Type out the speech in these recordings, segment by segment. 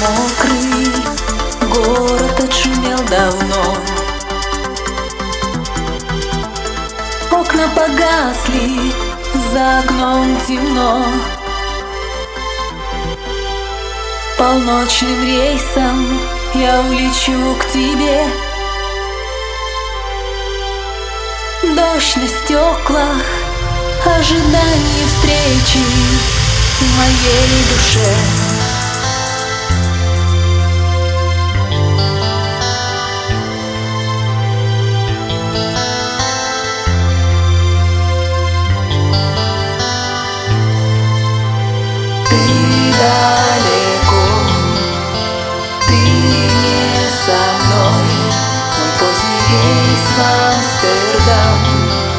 мокрый Город отшумел давно. Окна погасли, за окном темно. Полночным рейсом я улечу к тебе. Дождь на стеклах, ожидание встречи в моей душе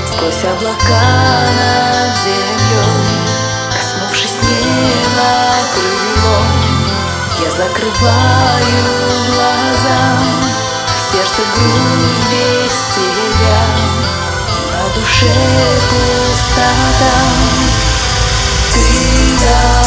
Сквозь облака над землей Коснувшись неба крылом Я закрываю глаза Сердце грусть без тебя на душе пустота. Ты да